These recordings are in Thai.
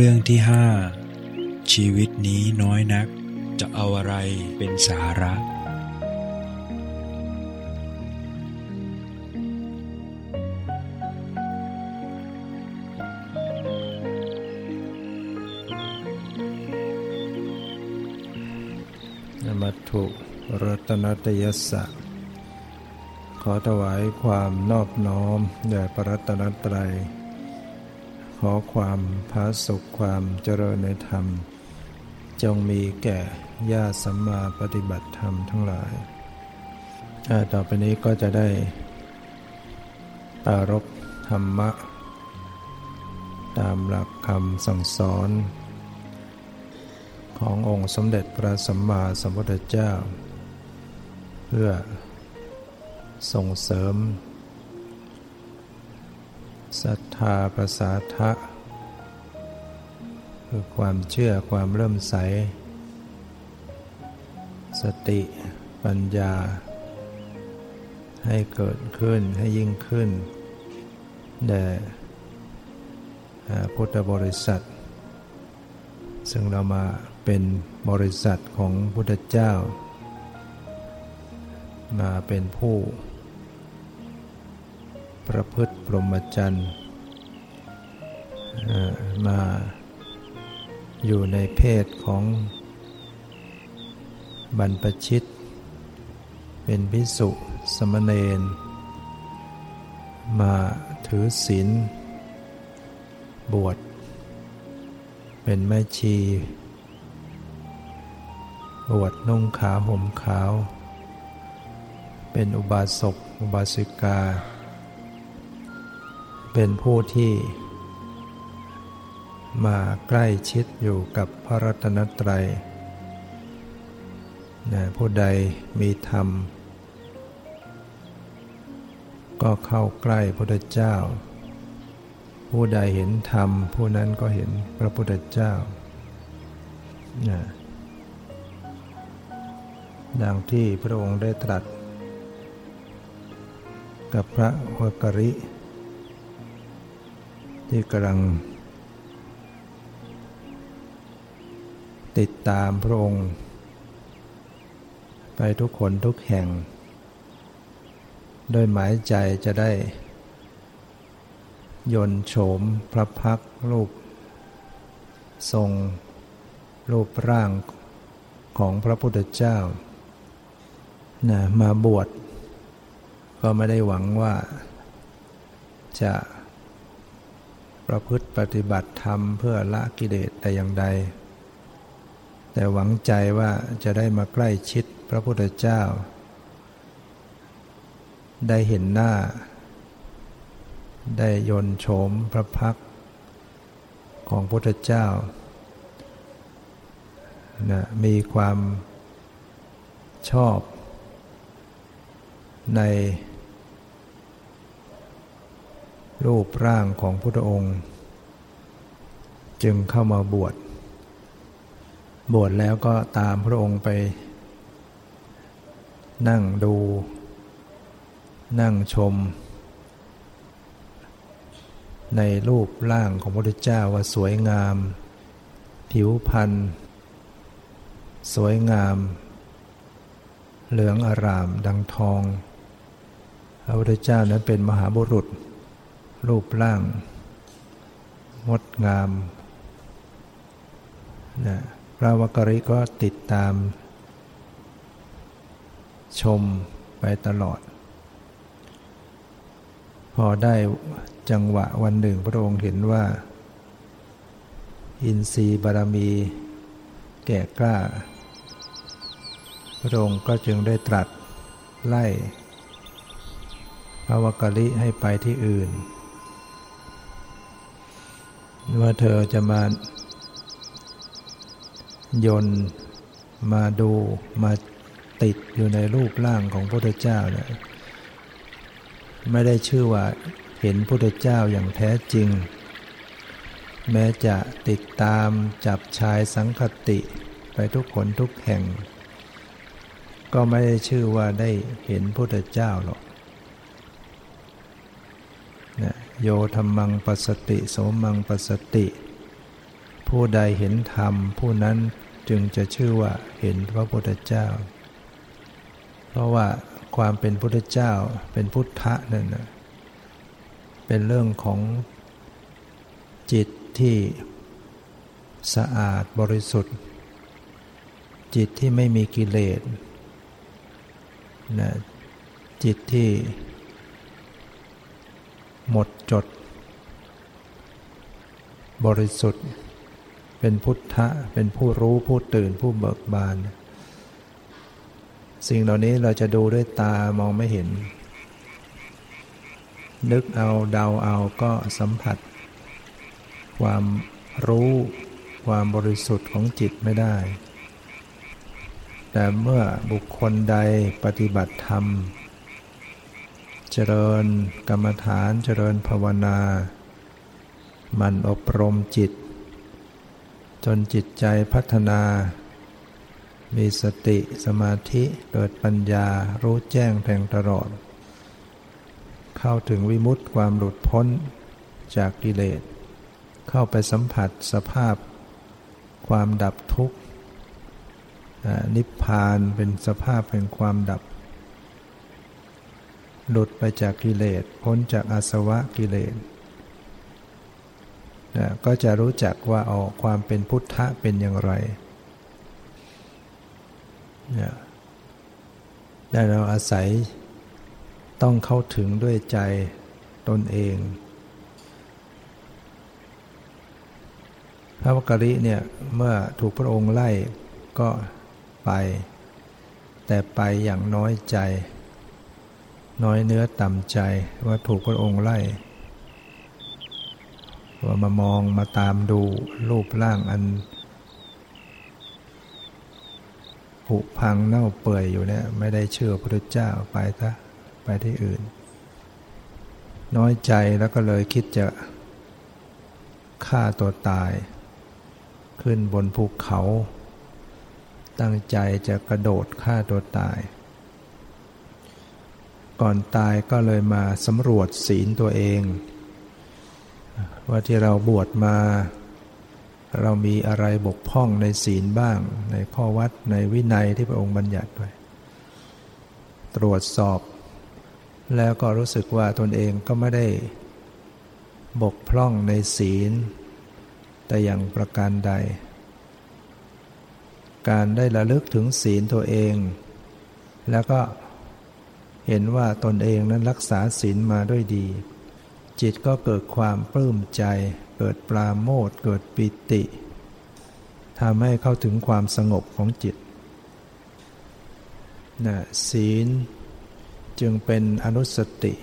เรื่องที่ห้าชีวิตนี้น้อยนัก จะเอาอะไรเป็นสาระ มัตถุรัตนตยสะ ขอถวายความนอบน้อมแด่พระรัตนตรัย ขอความพาสุขความเจริญในธรรม จงมีแก่ญาติสัมมาปฏิบัติธรรมทั้งหลายาต่อไปนี้ก็จะได้ปารบธรรมะ ตามหลักคำสั่งสอน ขององค์สมเด็จพระสัมมาสัมพุทธเจ้า เพื่อส่งเสริม ทธาประสาทะ คือความเชื่อความเริ่มใส สติปัญญา ให้เกิดขึ้นให้ยิ่งขึ้น แด่พุทธบริษัท ซึ่งเรามาเป็นบริษัทของพุทธเจ้า มาเป็นผู้ประพฤติพรมจรรย์ มาอยู่ในเพศของบรรพชิต เป็นพิสุสมณเณรมาถือศีลบวช เป็นแม่ชี บวชนุ่งขาวห่มขาว เป็นอุบาสกอุบาสิกา เป็นผู้ที่ มาใกล้ชิดอยู่กับพระรัตนตรัยนะผู้ใดมีธรรม ก็เข้าใกล้พระพุทธเจ้า ผู้ใดเห็นธรรม ผู้นั้นก็เห็นพระพุทธเจ้านะดังที่พระองค์ได้ตรัส กับพระวกริ ที่กำลัง ติดตามพระองค์ ไปทุกคนทุกแห่ง โดยหมายใจจะได้ ยนโฉมพระพักรูป ทรง รูปร่างของพระพุทธเจ้านะมาบวชก็ไม่ได้หวังว่าจะประพฤติปฏิบัติธรรมเพื่อละกิเลสแต่อย่างใด แต่หวังใจว่าจะได้มาใกล้ชิดพระพุทธเจ้า ได้เห็นหน้า ได้ยนโฉมพระพักของพุทธเจ้านะมีความชอบในรูปร่างของพุทธองค์ จึงเข้ามาบวช บวชแล้วก็ตามพระองค์ไป นั่งดู นั่งชม ในรูปร่างของพระพุทธเจ้าว่าสวยงาม ผิวพรรณสวยงาม เหลืองอารามดังทอง พระพุทธเจ้านั้นเป็นมหาบุรุษ รูปร่าง งดงามนะ พระวกริก็ติดตาม ชมไปตลอด พอได้จังหวะวันหนึ่งพระองค์เห็นว่า อินทรีย์บารมีแก่กล้า พระองค์ก็จึงได้ตรัสไล่พระวกลิให้ไปที่อื่น ว่าเธอจะมา ยนมาดูมาติดอยู่ในรูปร่างของพระพุทธเจ้าเนี่ยไม่ได้ชื่อว่าเห็นพระพุทธเจ้าอย่างแท้จริง แม้จะติดตามจับชายสังคติไปทุกคนทุกแห่ง ก็ไม่ได้ชื่อว่าได้เห็นพระพุทธเจ้าหรอกโยธรรมังปัสสติ โสมังปัสสติ ผู้ใดเห็นธรรม ผู้นั้นจึงจะชื่อว่าเห็นพระพุทธเจ้า เพราะว่าความเป็นพุทธเจ้าเป็นพุทธะนั่นนะเป็นเรื่องของจิตที่สะอาดบริสุทธิ์ จิตที่ไม่มีกิเลสนะจิตที่หมดจด บริสุทธิ์ เป็นพุทธะ เป็นผู้รู้ผู้ตื่นผู้เบิกบาน สิ่งเหล่านี้เราจะดูด้วยตามองไม่เห็น นึกเอาเดาเอาก็สัมผัส ความรู้ความบริสุทธิ์ของจิตไม่ได้ แต่เมื่อบุคคลใดปฏิบัติธรรม เจริญกรรมฐานเจริญภาวนา มันอบรมจิต จนจิตใจพัฒนา มีสติสมาธิเกิดปัญญารู้แจ้งแทงตลอด เข้าถึงวิมุตติความหลุดพ้นจากกิเลส เข้าไปสัมผัสสภาพ ความดับทุกข์ นิพพานเป็นสภาพแห่งความดับ หลุดไปจากกิเลส พ้นจากอาสวะกิเลส ก็จะรู้จักว่าออกความเป็นพุทธะเป็นอย่างไรนี่ยเราอาศัยต้องเข้าถึงด้วยใจตนเอง พระวกริเนี่ยเมื่อถูกพระองค์ไล่ก็ไป แต่ไปอย่างน้อยใจ น้อยเนื้อต่ำใจว่าถูกพระองค์ไล่ ว่ามามองมาตามดูรูปร่างอันผุพังเน่าเปื่อยอยู่เนี่ยไม่ได้เชื่อพระเจ้าไปซะไปที่อื่น น้อยใจแล้วก็เลยคิดจะฆ่าตัวตาย ขึ้นบนภูเขา ตั้งใจจะกระโดดฆ่าตัวตาย ก่อนตายก็เลยมาสำรวจศีลตัวเอง ว่าที่เราบวชมา เรามีอะไรบกพร่องในศีลบ้าง ในข้อวัดในวินัยที่พระองค์บัญญัติไว้ตรวจสอบ แล้วก็รู้สึกว่าตนเองก็ไม่ได้บกพร่องในศีล แต่อย่างประการใด การได้ระลึกถึงศีลตัวเอง แล้วก็เห็นว่าตนเองนั้นรักษาศีลมาด้วยดี จิตก็เกิดความปลื้มใจ เกิดปราโมทเกิดปิติทำให้เข้าถึงความสงบของจิตนะศีลจึงเป็นอนุสติ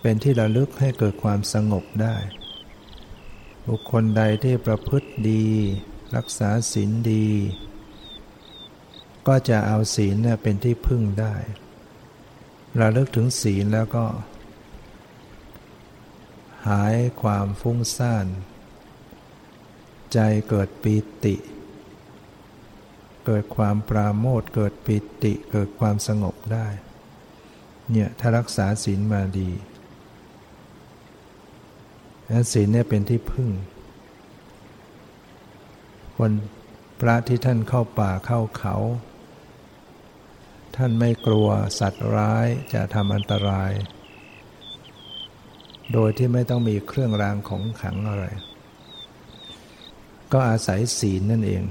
เป็นที่ระลึกให้เกิดความสงบได้ บุคคลใดที่ประพฤติดี รักษาศีลดี ก็จะเอาศีลเป็นที่พึ่งได้ราเลิกถึงศีลแล้วก็ หายความฟุ้งซ่าน ใจเกิดปีติ เกิดความปราโมทเกิดปิติ เกิดความสงบได้ เนี่ยถ้ารักษาศีลมาดีศีลเนี่ยเป็นที่พึ่ง คนพระที่ท่านเข้าป่าเข้าเขา ท่านไม่กลัวสัตว์ร้ายจะทำอันตราย โดยที่ไม่ต้องมีเครื่องรางของขังอะไร ก็อาศัยศีลนั่นเอง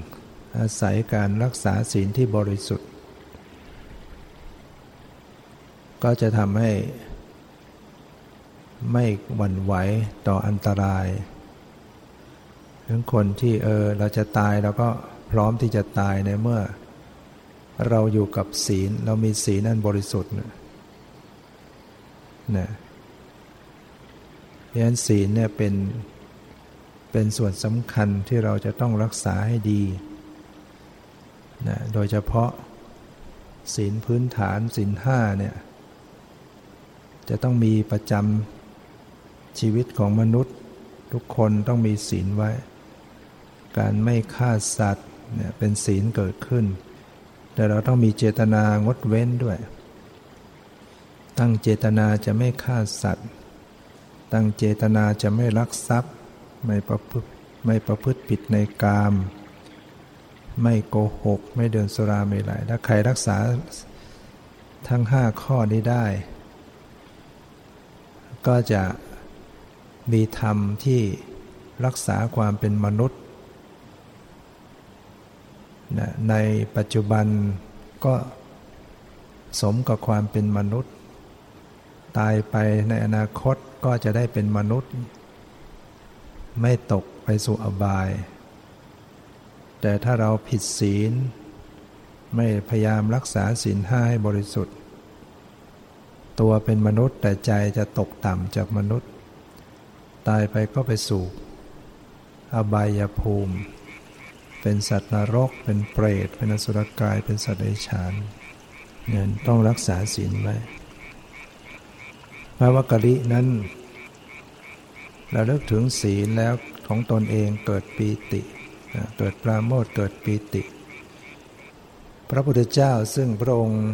อาศัยการรักษาศีลที่บริสุทธิ์ ก็จะทำให้ไม่หวั่นไหวต่ออันตรายถึงคนที่เออเราจะตายเราก็พร้อมที่จะตายในเมื่อ เราอยู่กับศีลเรามีศีลนั่นบริสุทธิ์นะ นะยันศีลเนี่ยเป็นเป็นส่วนสำคัญที่เราจะต้องรักษาให้ดีนะโดยเฉพาะศีลพื้นฐานศีลห้าเนี่ยจะต้องมีประจำชีวิตของมนุษย์ ทุกคนต้องมีศีลไว้ การไม่ฆ่าสัตว์เนี่ยเป็นศีลเกิดขึ้น แต่เราต้องมีเจตนางดเว้นด้วย ตั้งเจตนาจะไม่ฆ่าสัตว์ ตั้งเจตนาจะไม่ลักทรัพย์ ไม่ประพฤติไม่ประพฤติผิดในกาม ไม่โกหก ไม่เดินสุราไม่ไหลถ้าใครรักษาทั้งห้าข้อนี้ได้ ก็จะมีธรรมที่รักษาความเป็นมนุษย์ในปัจจุบันก็สมกับความเป็นมนุษย์ ตายไปในอนาคตก็จะได้เป็นมนุษย์ ไม่ตกไปสู่อบาย แต่ถ้าเราผิดศีล ไม่พยายามรักษาศีลห้าให้บริสุทธิ์ ตัวเป็นมนุษย์แต่ใจจะตกต่ำจากมนุษย์ ตายไปก็ไปสู่ อบายภูมิ เป็นสัตว์นรก เป็นเปรต เป็นอสุรกาย เป็นสัตว์เดรัจฉานเนี่ยต้องรักษาศีลไว้ ระวักกะลินั้นเราเลิกถึงศีลแล้วของตนเองเกิดปีติ เกิดปราโมทเกิดปีติ พระพุทธเจ้าซึ่งพระองค์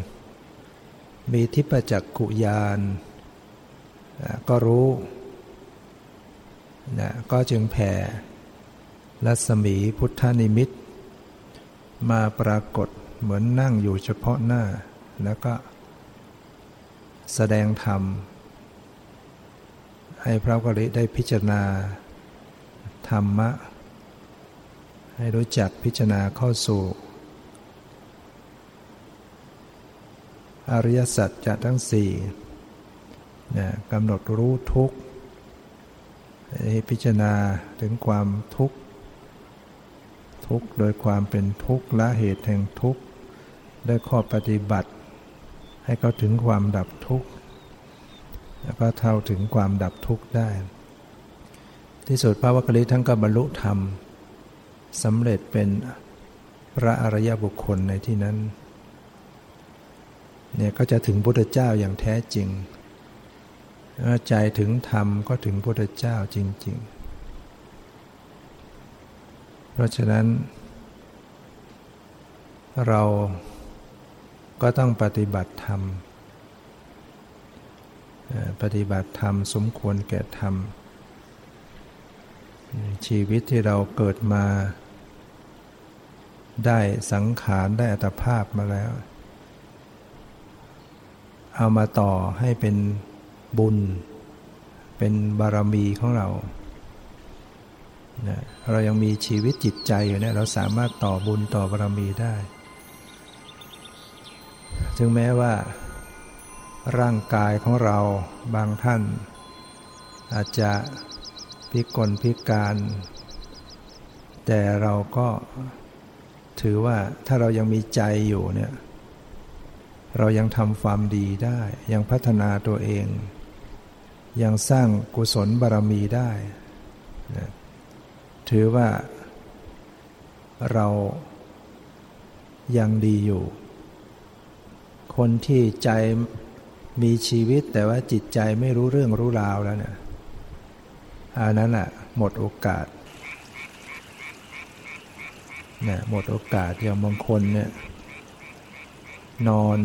มีทิพจักขุยานก็รู้นะก็จึงแผ่ รัศมีพุทธนิมิต มาปรากฏเหมือนนั่งอยู่เฉพาะหน้า แล้วก็แสดงธรรม ให้พระกริได้พิจารณา ธรรมะ ให้รู้จักพิจารณาเข้าสู่ อริยสัจจะทั้งสี่นะกำหนดรู้ทุกข์พิจารณาถึงความทุกข์ ทุกข์โดยความเป็นทุกข์ละเหตุแห่งทุกข์ด้วยข้อปฏิบัติ ให้เขาถึงความดับทุกข์ แล้วก็เท่าถึงความดับทุกข์ได้ ที่สุดพระวัคลิทั้งก็บรรลุธรรมสำเร็จเป็นพระอริยบุคคลในที่นั้นเนี่ยก็จะถึงพุทธเจ้าอย่างแท้จริงใจถึงธรรมก็ถึงพุทธเจ้าจริง ๆ เพราะฉะนั้น เราก็ต้องปฏิบัติธรรม ปฏิบัติธรรมสมควรแก่ธรรม ชีวิตที่เราเกิดมา ได้สังขารได้อัตภาพมาแล้ว เอามาต่อให้เป็นบุญ เป็นบารมีของเราเรายังมีชีวิตจิตใจอยู่เนี่ยเราสามารถต่อบุญต่อบารมีได้ ถึงแม้ว่า ร่างกายของเราบางท่าน อาจจะพิกลพิการ แต่เราก็ถือว่าถ้าเรายังมีใจอยู่เนี่ยเรายังทำความดีได้ ยังพัฒนาตัวเอง ยังสร้างกุศลบารมีได้ถือว่าเรายังดีอยู่ คนที่ใจ มีชีวิตแต่ว่าจิตใจไม่รู้เรื่องรู้ราวแล้วเนี่ยอันนั้นแหะหมดโอกาสเนี่ยหมดโอกาสอย่างบางคนเนี่ยนอน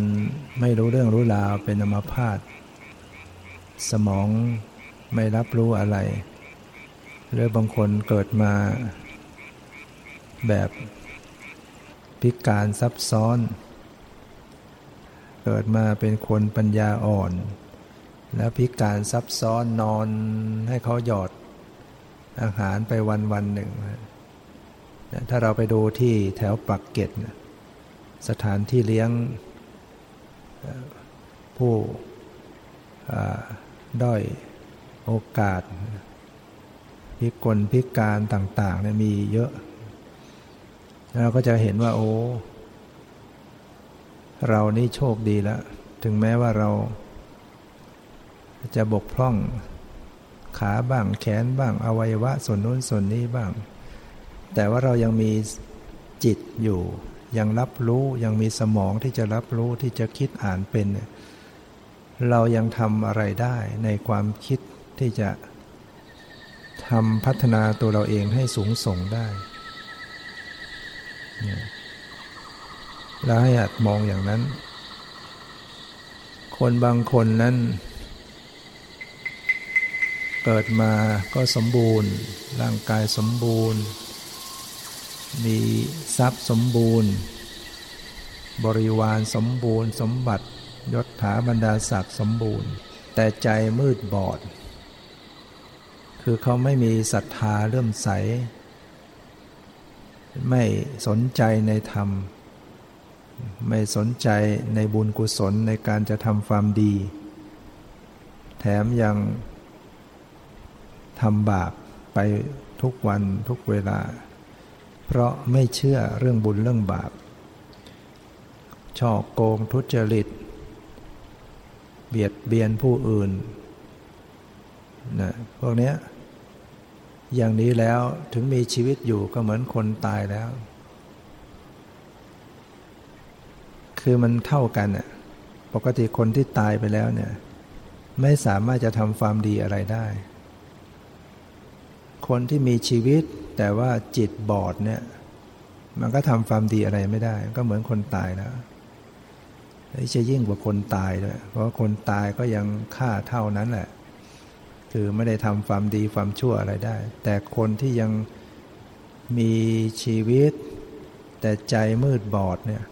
ไม่รู้เรื่องรู้ราวเป็นอัมพาตสมองไม่รับรู้อะไร หรือบางคนเกิดมา แบบพิการซับซ้อน เกิดมาเป็นคนปัญญาอ่อน แล้วพิการซับซ้อนนอนให้เขาหยอดอาหารไปวันวันหนึ่ง ถ้าเราไปดูที่แถวปักเก็ตสถานที่เลี้ยงผู้ด้อยโอกาส พิกลพิการต่างๆเนี่ยมีเยอะ เราก็จะเห็นว่าโอ้ เรานี่โชคดีแล้ว ถึงแม้ว่าเรา จะบกพร่องขาบ้างแขนบ้างอวัยวะส่วนนู้นส่วนนี้บ้าง แต่ว่าเรายังมีจิตอยู่ ยังรับรู้ยังมีสมองที่จะรับรู้ที่จะคิดอ่านเป็น เรายังทำอะไรได้ในความคิดที่จะทำพัฒนาตัวเราเองให้สูงส่งได้ แล้วให้อัดมองอย่างนั้น คนบางคนนั้น เกิดมาก็สมบูรณ์ ร่างกายสมบูรณ์ มีทรัพย์สมบูรณ์ บริวารสมบูรณ์ สมบัติยศถาบรรดาศักดิ์สมบูรณ์ แต่ใจมืดบอด คือเขาไม่มีศรัทธาเลื่อมใส ไม่สนใจในธรรม ไม่สนใจในบุญกุศลในการจะทำความดี แถมยังทำบาปไปทุกวันทุกเวลา เพราะไม่เชื่อเรื่องบุญเรื่องบาปช่อโกงทุจริต เบียดเบียนผู้อื่นนะพวกนี้อย่างนี้แล้วถึงมีชีวิตอยู่ก็เหมือนคนตายแล้ว คือมันเท่ากันน่ะปกติคนที่ตายไปแล้วเนี่ย ไม่สามารถจะทำความดีอะไรได้ คนที่มีชีวิตแต่ว่าจิตบอดเนี่ย มันก็ทำความดีอะไรไม่ได้ ก็เหมือนคนตายแล้วจะยิ่งกว่าคนตายด้วยเพราะคนตายก็ยังฆ่าเท่านั้นแหละ คือไม่ได้ทำความดีความชั่วอะไรได้ แต่คนที่ยังมีชีวิต แต่ใจมืดบอดเนี่ย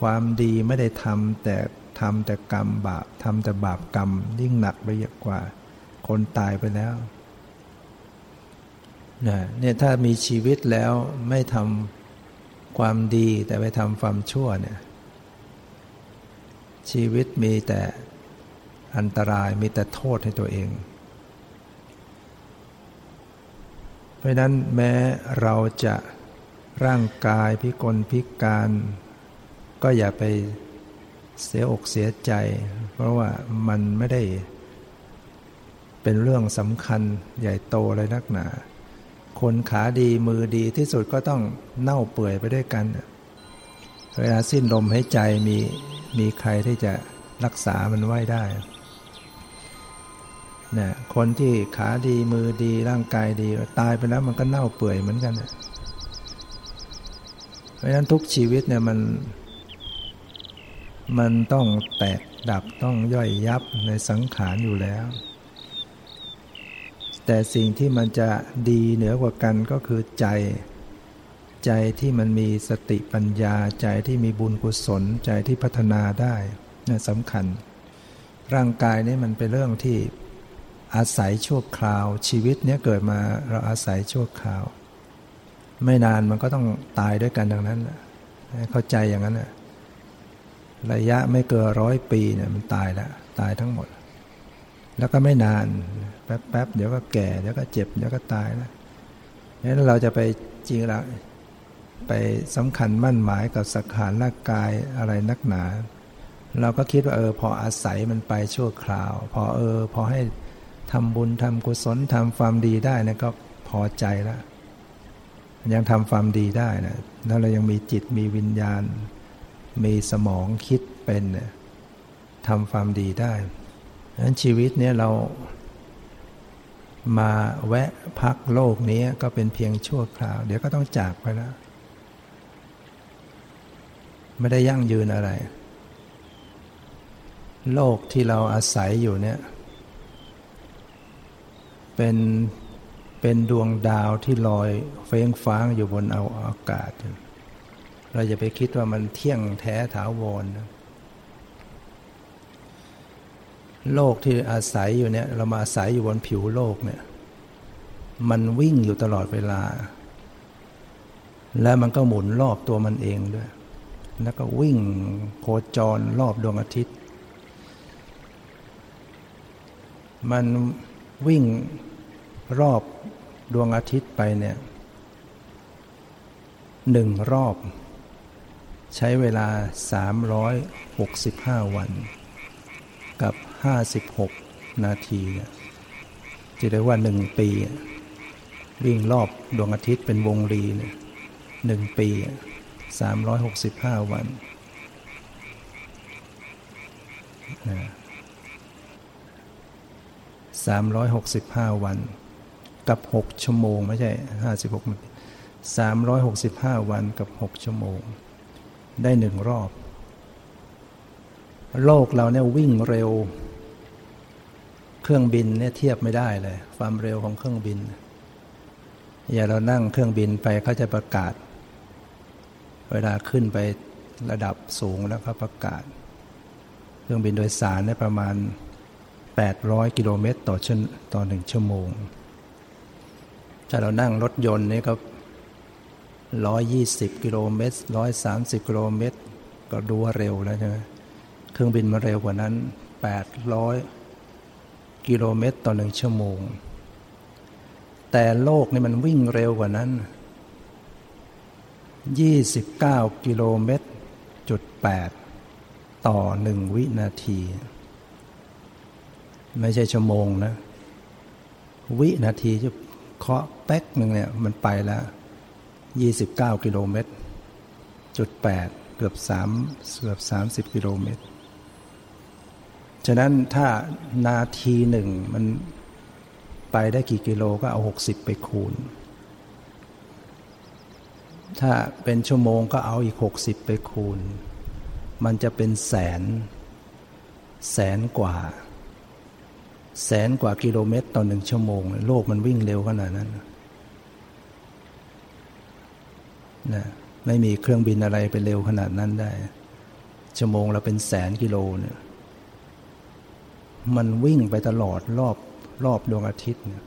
ความดีไม่ได้ทำแต่ทำแต่กรรมบาปทำแต่บาปกรรมยิ่งหนักไปเยอะกว่า คนตายไปแล้วนะเนี่ยถ้ามีชีวิตแล้วไม่ทำความดีแต่ไปทำความชั่วเนี่ยชีวิตมีแต่อันตรายมีแต่โทษให้ตัวเอง เพราะนั้นแม้เราจะร่างกายพิกลพิการ ก็อย่าไปเสียอกเสียใจ เพราะว่ามันไม่ได้เป็นเรื่องสำคัญใหญ่โตเลยนักหนา คนขาดีมือดีที่สุดก็ต้องเน่าเปื่อยไปด้วยกัน เวลาสิ้นลมหายใจมีมีใครที่จะรักษามันไว้ได้นะคนที่ขาดีมือดีร่างกายดี ตายไปแล้วมันก็เน่าเปื่อยเหมือนกันเพราะฉะนั้นทุกชีวิตเนี่ยมัน มันต้องแตกดับต้องย่อยยับในสังขารอยู่แล้ว แต่สิ่งที่มันจะดีเหนือกว่ากันก็คือใจ ใจที่มันมีสติปัญญาใจที่มีบุญกุศลใจที่พัฒนาได้นี่สำคัญ ร่างกายนี่มันเป็นเรื่องที่อาศัยชั่วคราว ชีวิตเนี้ยเกิดมาเราอาศัยชั่วคราว ไม่นานมันก็ต้องตายด้วยกันดังนั้นเข้าใจอย่างนั้น ระยะไม่เกินร้อยปีเนี่ยมันตายแล้วตายทั้งหมด แล้วก็ไม่นานแป๊บๆเดี๋ยวก็แก่เดี๋ยวก็เจ็บเดี๋ยวก็ตายนะงั้นเราจะไปจริงละไปสำคัญมั่นหมายกับสังขารร่างกายอะไรนักหนา เราก็คิดว่าเออพออาศัยมันไปชั่วคราว พอเออพอให้ทำบุญทำกุศลทำความดีได้นะก็พอใจแล้วยังทำความดีได้นะแล้วเรายังมีจิตมีวิญญาณ มีสมองคิดเป็นทำความดีได้ดังนั้นชีวิตเนี้ยเรามาแวะพักโลกนี้ก็เป็นเพียงชั่วคราว เดี๋ยวก็ต้องจากไปแล้ว ไม่ได้ยั่งยืนอะไร โลกที่เราอาศัยอยู่เนี่ย เป็นเป็นดวงดาวที่ลอยเฟ้งฟ้างอยู่บนเอาอากาศ เราจะไปคิดว่ามันเที่ยงแท้ถาวรนะโลกที่อาศัยอยู่เนี่ยเรามาอาศัยอยู่บนผิวโลกเนี่ย มันวิ่งอยู่ตลอดเวลา และมันก็หมุนรอบตัวมันเองด้วย แล้วก็วิ่งโคจรรอบดวงอาทิตย์ มันวิ่งรอบดวงอาทิตย์ไปเนี่ยหนึ่งรอบ ใช้เวลา 365 วัน กับห้าสิบหกนาทีจะได้ว่าหนึ่งปี วิ่งรอบดวงอาทิตย์เป็นวงรีเนี่ยหนึ่งปีสามร้อยหกสิบห้าวันสามร้อยหกสิบห้าวัน กับหกชั่วโมง ไม่ใช่ห้าสิบหกสามร้อยหกสิบห้าวันกับหกชั่วโมง ได้หนึ่งรอบ โลกเราเนี่ยวิ่งเร็ว เครื่องบินเนี่ยเทียบไม่ได้เลย ความเร็วของเครื่องบิน อย่าเรานั่งเครื่องบินไปเขาจะประกาศ เวลาขึ้นไประดับสูงแล้วเขาประกาศ เครื่องบินโดยสารได้ประมาณ 800 กิโลเมตรต่อชั่วต่อหนึ่งชั่วโมงถ้าเรานั่งรถยนต์นี่ก็ 120 กิโลเมตร 130 กิโลเมตร ก็ดูว่าเร็วแล้วใช่ไหมเครื่องบินมาเร็วกว่านั้น 800 กิโลเมตรต่อหนึ่งชั่วโมง แต่โลกนี่มันวิ่งเร็วกว่านั้น 29 กิโลเมตรจุด8ต่อหนึ่งวินาที ไม่ใช่ชั่วโมงนะ วินาทีจะเคาะแป๊กหนึ่งเนี่ยมันไปแล้ว 29 กิโลเมตร จุด 8 เกือบ3เกือบ30 กิโลเมตร ฉะนั้นถ้านาทีหนึ่งมันไปได้กี่กิโลก็เอา 60 ไปคูณ ถ้าเป็นชั่วโมงก็เอาอีกหกสิบไปคูณ มันจะเป็นแสน แสนกว่า แสนกว่ากิโลเมตรต่อหนึ่งชั่วโมง โลกมันวิ่งเร็วขนาดนั้นนะไม่มีเครื่องบินอะไรไปเร็วขนาดนั้นได้ ชั่วโมงเราเป็นแสนกิโลเนี่ยมันวิ่งไปตลอดรอบรอบดวงอาทิตย์เนี่ย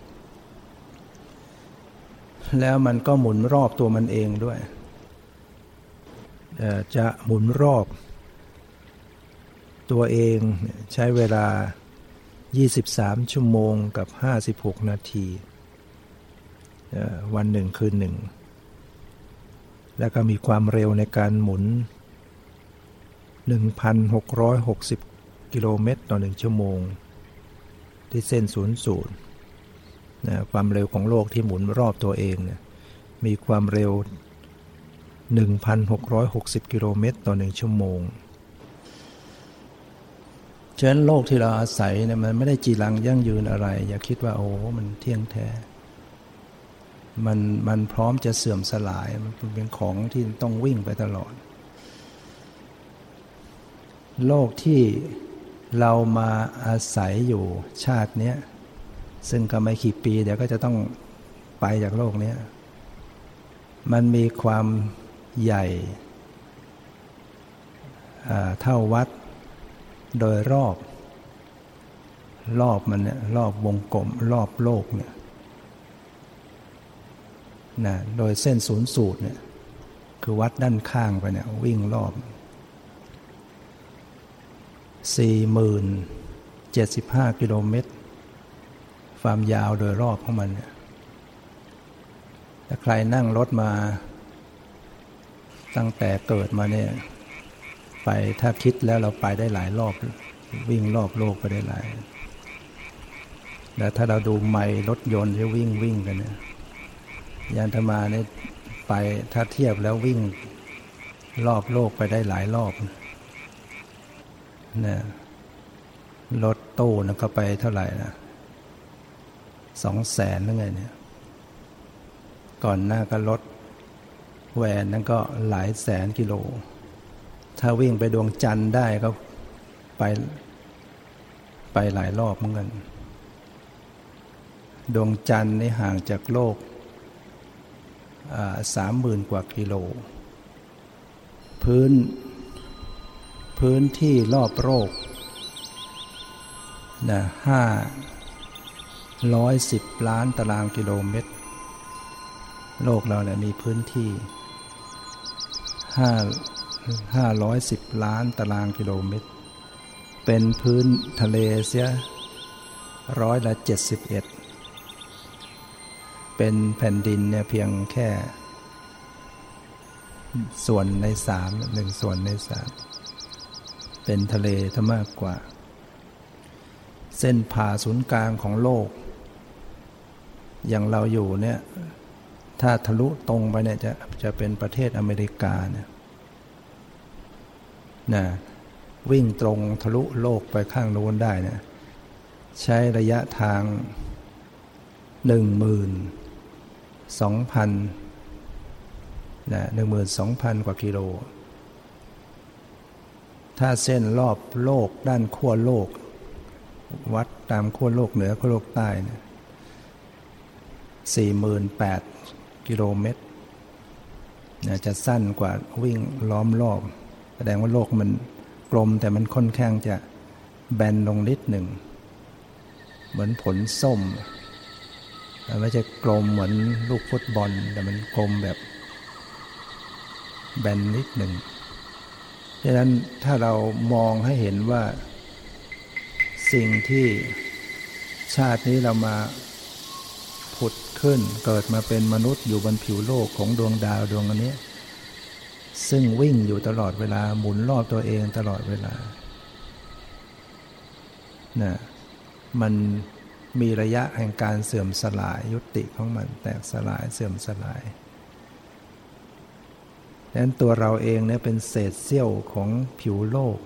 แล้วมันก็หมุนรอบตัวมันเองด้วย จะหมุนรอบ ตัวเองใช้เวลา 23 ชั่วโมงกับ 56 นาที วันหนึ่งคืนหนึ่ง แล้วก็มีความเร็วในการหมุน 1,660 กิโลเมตรต่อหนึ่งชั่วโมง ที่เส้นศูนย์ศูนย์นะความเร็วของโลกที่หมุนรอบตัวเองเนี่ยมีความเร็ว 1,660 กิโลเมตรต่อหนึ่งชั่วโมง ฉะนั้นโลกที่เราอาศัยเนี่ยมันไม่ได้จีรังยั่งยืนอะไร อย่าคิดว่าโอ้มันเที่ยงแท้ มันมันพร้อมจะเสื่อมสลาย มันเป็นของที่ต้องวิ่งไปตลอด โลกที่เรามาอาศัยอยู่ชาตินี้ซึ่งก็ไม่กี่ปีเดี๋ยวก็จะต้องไปจากโลกนี้มันมีความใหญ่เท่าวัดโดยรอบ รอบมันเนี่ยรอบวงกลมรอบโลกเนี่ย นะโดยเส้นศูนย์สูตรเนี่ยคือวัดด้านข้างไปเนี่ยวิ่งรอบสี่หมื่นเจ็ดสิบห้ากิโลเมตร ความยาวโดยรอบของมันเนี่ยถ้าใครนั่งรถมา ตั้งแต่เกิดมาเนี่ยไปถ้าคิดแล้วเราไปได้หลายรอบ วิ่งรอบโลกไปได้หลาย แล้วถ้าเราดูไม่รถยนต์ที่วิ่งวิ่งกันเนี่ย ยานธมาเนี่ยไปถ้าเทียบแล้ววิ่งรอบโลกไปได้หลายรอบนะรถตู้นะก็ไปเท่าไหร่นะสองแสนนั่นไงเนี่ย ก่อนหน้าก็รถแหวนนั่นก็หลายแสนกิโล ถ้าวิ่งไปดวงจันทร์ได้ก็ไป ไปหลายรอบเหมือนกัน ดวงจันทร์นี่ห่างจากโลก สามหมื่นกว่ากิโล พื้น พื้นที่รอบโลกนะห้าร้อยสิบล้านตารางกิโลเมตร โลกเราเนี่ยมีพื้นที่ห้าห้าร้อยสิบล้านตารางกิโลเมตร เป็นพื้นทะเลเสียร้อยละเจ็ดสิบเอ็ด เป็นแผ่นดินเนี่ยเพียงแค่ ส่วนในสามหนึ่งส่วนในสามเป็นทะเลถ้ามากกว่า เส้นผ่าศูนย์กลางของโลก อย่างเราอยู่เนี่ย ถ้าทะลุตรงไปเนี่ยจะจะเป็นประเทศอเมริกาเนี่ยนะวิ่งตรงทะลุโลกไปข้างโน้นได้เนี่ยใช้ระยะทางหนึ่งหมื่น สองพันนะหนึ่งหมื่นสองพันกว่ากิโล ถ้าเส้นรอบโลกด้านขั้วโลก วัดตามขั้วโลกเหนือขั้วโลกใต้เนี่ยสี่หมื่นแปดกิโลเมตรจะสั้นกว่าวิ่งล้อมรอบ แสดงว่าโลกมันกลมแต่มันค่อนข้างจะแบนลงนิดหนึ่ง เหมือนผลส้ม ไม่ใช่กลมเหมือนลูกฟุตบอล แต่มันกลมแบบแบนนิดหนึ่งดังนั้นถ้าเรามองให้เห็นว่าสิ่งที่ชาตินี้เรามาผุดขึ้นเกิดมาเป็นมนุษย์อยู่บนผิวโลกของดวงดาวดวงอันนี้ซึ่งวิ่งอยู่ตลอดเวลาหมุนรอบตัวเองตลอดเวลานะมัน มีระยะแห่งการเสื่อมสลายยุติของมันแตกสลายเสื่อมสลายดังนั้นตัวเราเองเนี่ยเป็นเศษเสี้ยวของผิวโลก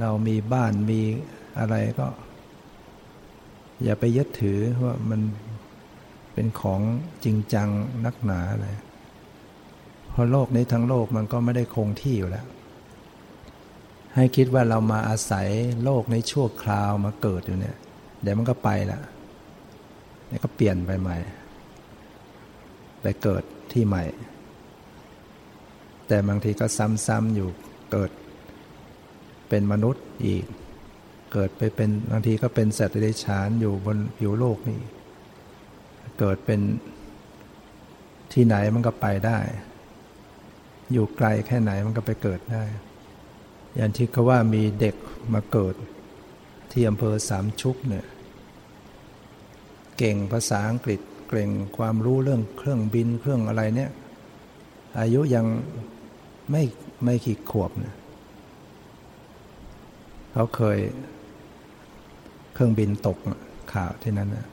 เรามีบ้านมีอะไรก็ อย่าไปยึดถือว่ามันเป็นของจริงจังนักหนาอะไรเพราะโลกนี้ทั้งโลกมันก็ไม่ได้คงที่อยู่แล้ว ให้คิดว่าเรามาอาศัยโลกในชั่วคราวมาเกิดอยู่เนี่ย เดี๋ยวมันก็ไปละเดี๋ยวก็เปลี่ยนไปใหม่ ไปเกิดที่ใหม่ แต่บางทีก็ซ้ำๆอยู่เกิดเป็นมนุษย์อีก เกิดไปเป็นบางทีก็เป็นสัตว์เดรัจฉานอยู่บนผิวโลกนี่ เกิดเป็นที่ไหนมันก็ไปได้ อยู่ไกลแค่ไหนมันก็ไปเกิดได้ อย่างที่เขาว่ามีเด็กมาเกิด ที่อำเภอสามชุกเนี่ยเก่งภาษาอังกฤษเก่งความรู้เรื่องเครื่องบินเครื่องอะไรเนี่ย อายุยังไม่ไม่ขีดขวบเนี่ยเขาเคยเครื่องบินตกข่าวที่นั้นนะ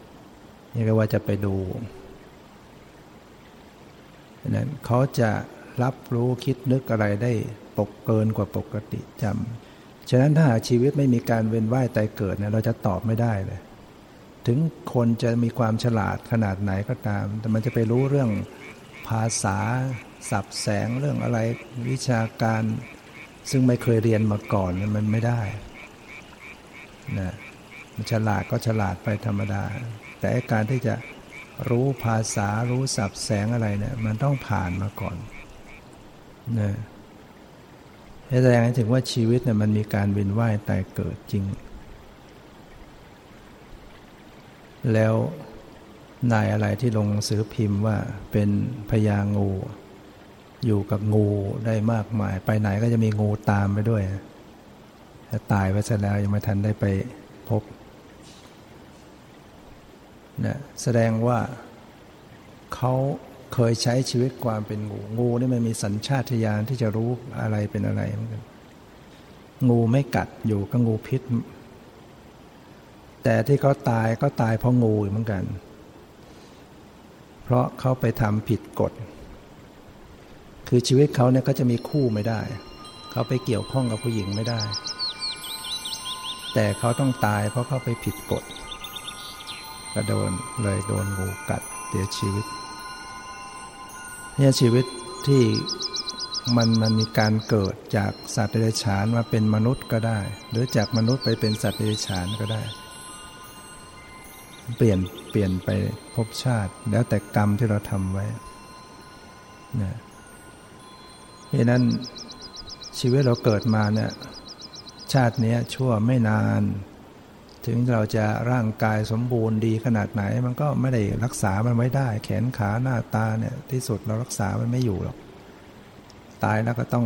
นี่ก็ว่าจะไปดูนั้นเขาจะรับรู้คิดนึกอะไรได้ปกเกินกว่าปกติจำ ฉะนั้นถ้าหาชีวิตไม่มีการเวียนว่ายตายเกิดเนี่ยเราจะตอบไม่ได้เลย ถึงคนจะมีความฉลาดขนาดไหนก็ตาม แต่มันจะไปรู้เรื่องภาษาสับแสงเรื่องอะไรวิชาการ ซึ่งไม่เคยเรียนมาก่อนมันไม่ได้นะมันฉลาดก็ฉลาดไปธรรมดา แต่การที่จะรู้ภาษารู้สับแสงอะไรเนี่ยมันต้องผ่านมาก่อนนะ แสดงให้ถึงว่าชีวิตเนี่ยมันมีการเวินว่ายตายเกิดจริง แล้วนายอะไรที่ลงสือพิมพ์ว่าเป็นพญางู อยู่กับงูได้มากมาย ไปไหนก็จะมีงูตามไปด้วยถ้าตายไปซะแล้วยังไม่ทันได้ไปพบนะแสดงว่าเขา เคยใช้ชีวิตความเป็นงูงูนี่มันมีสัญชาตญาณที่จะรู้อะไรเป็นอะไรเหมือนกันงูไม่กัดอยู่ก็งูพิษ แต่ที่เขาตายก็ตายเพราะงูเหมือนกัน เพราะเขาไปทำผิดกฎ คือชีวิตเขาเนี่ยก็จะมีคู่ไม่ได้ เขาไปเกี่ยวข้องกับผู้หญิงไม่ได้ แต่เขาต้องตายเพราะเขาไปผิดกฎก็โดนเลยโดนงูกัดเสียชีวิต เนี่ยชีวิตที่มันมันมีการเกิดจากสัตว์เดรัจฉานมาเป็นมนุษย์ก็ได้ หรือจากมนุษย์ไปเป็นสัตว์เดรัจฉานก็ได้ เปลี่ยนเปลี่ยนไปภพชาติ แล้วแต่กรรมที่เราทำไว้นะเพราะนั้นชีวิตเราเกิดมาเนี่ยชาตินี้ชั่วไม่นาน ถึงเราจะร่างกายสมบูรณ์ดีขนาดไหน มันก็ไม่ได้รักษามันไว้ได้ แขนขาหน้าตาเนี่ยที่สุดเรารักษามันไม่อยู่หรอก ตายแล้วก็ต้อง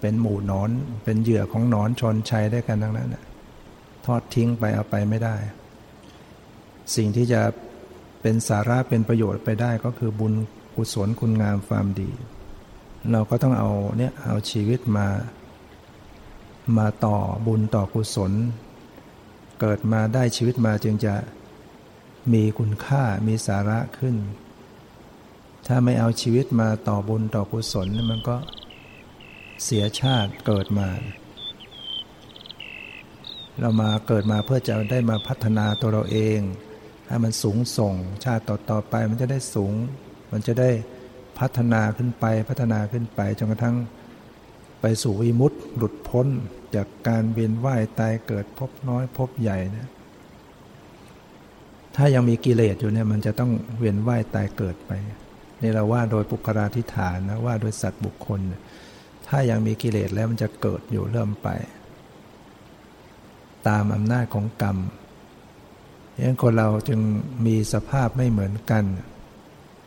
เป็นหมู่นอนเป็นเหยื่อของนอนชนชัยได้กันทั้งนั้นทอดทิ้งไปเอาไปไม่ได้ สิ่งที่จะเป็นสาระเป็นประโยชน์ไปได้ก็คือบุญกุศลคุณงามความดี เราก็ต้องเอาเนี่ยเอาชีวิตมา มาต่อบุญต่อกุศล เกิดมาได้ชีวิตมาจึงจะมีคุณค่ามีสาระขึ้น ถ้าไม่เอาชีวิตมาต่อบุญต่อกุศลมันก็เสียชาติเกิดมา เรามาเกิดมาเพื่อจะได้มาพัฒนาตัวเราเองให้มันสูงส่งชาติต่อต่อไปมันจะได้สูง มันจะได้พัฒนาขึ้นไปพัฒนาขึ้นไปจนกระทั่ง ไปสู่วิมุตติหลุดพ้นจากการเวียนว่ายตายเกิดพบน้อยพบใหญ่นะถ้ายังมีกิเลสอยู่เนี่ยมันจะต้องเวียนว่ายตายเกิดไปนี่เราว่าโดยปุคราธิฐานนะว่าโดยสัตว์บุคคล ถ้ายังมีกิเลสแล้วมันจะเกิดอยู่เริ่มไป ตามอำนาจของกรรมยังนั้นคนเราจึงมีสภาพไม่เหมือนกัน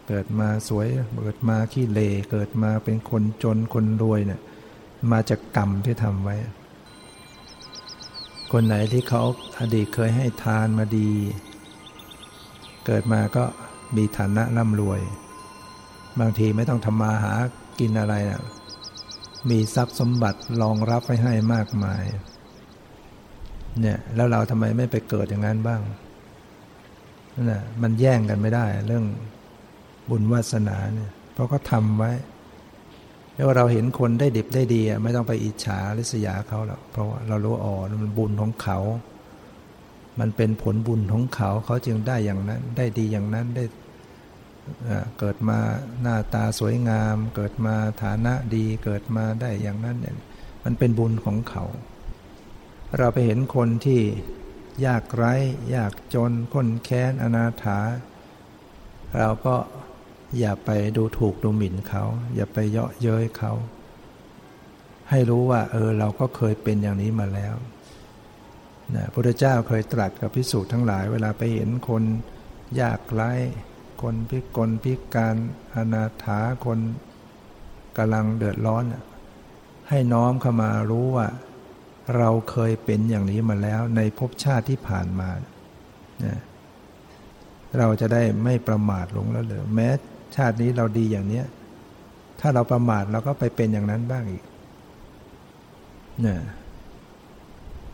เกิดมาสวย เกิดมาขี้เลเกิดมาเป็นคนจนคนรวยเนี่ย มาจากกรรมที่ทำไว้ คนไหนที่เขาอดีตเคยให้ทานมาดี เกิดมาก็มีฐานะร่ำรวย บางทีไม่ต้องทำมาหากินอะไรนะมีทรัพย์สมบัติรองรับไว้ให้มากมาย เนี่ยแล้วเราทำไมไม่ไปเกิดอย่างนั้นบ้างนั่นแหะมันแย่งกันไม่ได้เรื่องบุญวาสนาเนี่ยเพราะเขาทำไว้ ไม่ว่าเราเห็นคนได้ดิบได้ดีไม่ต้องไปอิจฉาริษยาเขาหรอกเพราะว่าเรารู้อ๋อมันบุญของเขา มันเป็นผลบุญของเขาเขาจึงได้อย่างนั้น ได้ดีอย่างนั้นได้เกิดมาหน้าตาสวยงาม เกิดมาฐานะดี เกิดมาได้อย่างนั้นเนี่ยมันเป็นบุญของเขา เราไปเห็นคนที่ยากไร้ ยากจนคนแค้นอนาถา เราก็ อย่าไปดูถูกดูหมิ่นเขา อย่าไปเยาะเย้ยเขา ให้รู้ว่า เออเราก็เคยเป็นอย่างนี้มาแล้วนะพระเจ้าเคยตรัสกับพิสูจน์ทั้งหลาย เวลาไปเห็นคนยากไร้คนพิกลพิการอนาถาคนกำลังเดือดร้อน ให้น้อมเข้ามารู้ว่า เราเคยเป็นอย่างนี้มาแล้วในภพชาติที่ผ่านมานะเราจะได้ไม่ประมาทหลงแล้วเลยแม้ ชาตินี้เราดีอย่างเนี้ย ถ้าเราประมาทเราก็ไปเป็นอย่างนั้นบ้างอีกนี่ย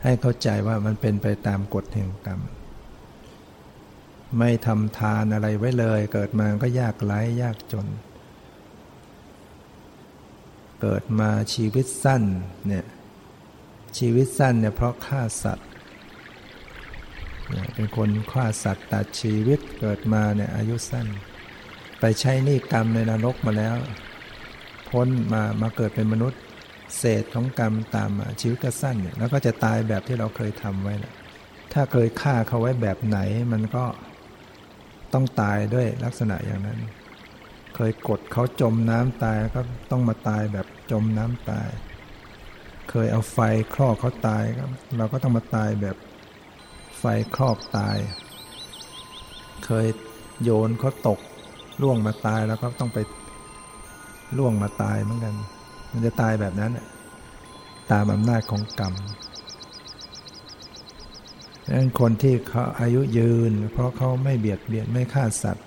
ให้เข้าใจว่ามันเป็นไปตามกฎแห่งกรรม ไม่ทำทานอะไรไว้เลย เกิดมาก็ยากไร้ยากจน เกิดมาชีวิตสั้นเนี่ยชีวิตสั้นเนี่ยเพราะฆ่าสัตว์เป็นคนฆ่าสัตว์ตัดชีวิตเกิดมาเนี่ยอายุสั้น ไปใช้นี่กรรมในนรกมาแล้ว พ้นมามาเกิดเป็นมนุษย์ เศษของกรรมตามมาชีวิตก็สั้นเนี่ยแล้วก็จะตายแบบที่เราเคยทำไว้นะถ้าเคยฆ่าเขาไว้แบบไหนมันก็ต้องตายด้วยลักษณะอย่างนั้น เคยกดเขาจมน้ำตายก็ต้องมาตายแบบจมน้ำตาย เคยเอาไฟคลอกเขาตายก็เราก็ต้องมาตายแบบไฟคลอกตาย เคยโยนเขาตก ล่วงมาตายแล้วก็ต้องไปล่วงมาตายเหมือนกัน มันจะตายแบบนั้นตามอำนาจของกรรมดังนั้นคนที่เขาอายุยืน เพราะเขาไม่เบียดเบียนไม่ฆ่าสัตว์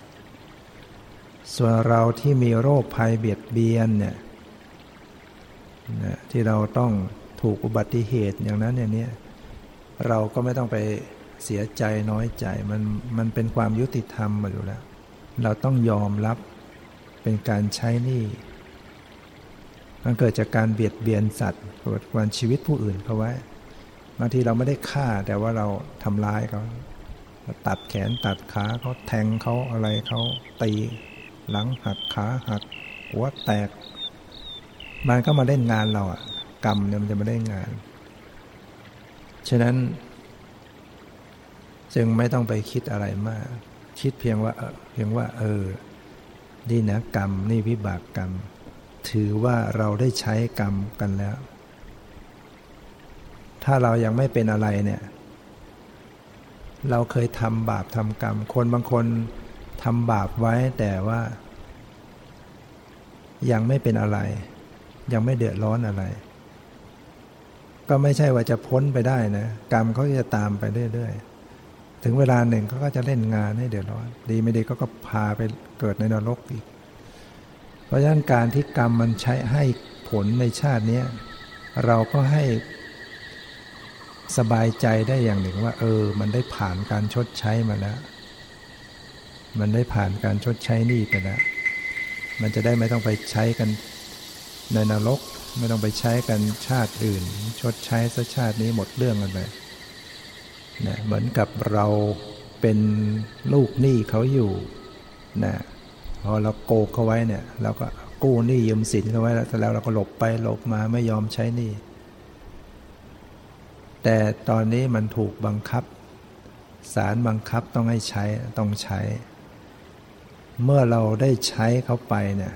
ส่วนเราที่มีโรคภัยเบียดเบียนเนี่ยที่เราต้องถูกอุบัติเหตุอย่างนั้นอย่างนี้เราก็ไม่ต้องไปเสียใจน้อยใจมันมันเป็นความยุติธรรมมาอยู่แล้ว เราต้องยอมรับเป็นการใช้หนี้มันเกิดจากการเบียดเบียนสัตว์กิดวันชีวิตผู้อื่นเขาไว้บางทีเราไม่ได้ฆ่าแต่ว่าเราทำร้ายเขาตัดแขนตัดขาเขาแทงเขาอะไรเขาตีหลังหักขาหักหัวแตก มันก็มาเล่นงานเราอะกรรมเนี่ยมันจะมาเล่นงาน ฉะนั้น จึงไม่ต้องไปคิดอะไรมาก คิดเพียงว่าเพียงว่า เออ นี่นะกรรมนี่วิบากกรรม ถือว่าเราได้ใช้กรรมกันแล้ว ถ้าเรายังไม่เป็นอะไรเนี่ย เราเคยทำบาปทำกรรม คนบางคนทำบาปไว้แต่ว่า ยังไม่เป็นอะไร ยังไม่เดือดร้อนอะไร ก็ไม่ใช่ว่าจะพ้นไปได้นะ กรรมเขาจะตามไปเรื่อยๆ ถึงเวลาหนึ่งเขาก็จะเล่นงานให้เดือดร้อน ดีไม่ดีก็ก็พาไปเกิดในนรกอีก เพราะฉะนั้นการที่กรรมมันใช้ให้ผลในชาตินี้เราก็ให้สบายใจได้อย่างหนึ่งว่า เออ มันได้ผ่านการชดใช้มาแล้ว มันได้ผ่านการชดใช้นี้ไปแล้ว มันจะได้ไม่ต้องไปใช้กันในนรก ไม่ต้องไปใช้กันชาติอื่น ชดใช้ซะชาตินี้หมดเรื่องกันไป นะเหมือนกับเราเป็นลูกหนี้เขาอยู่นะพอเราโกกเขาไว้เนี่ยเราก็กู้หนี้ยืมสินเขาไว้แล้วแล้วเราก็หลบไปหลบมาไม่ยอมใช้หนี้แต่ตอนนี้มันถูกบังคับศาลบังคับต้องให้ใช้ต้องใช้ เมื่อเราได้ใช้เขาไปเนี่ย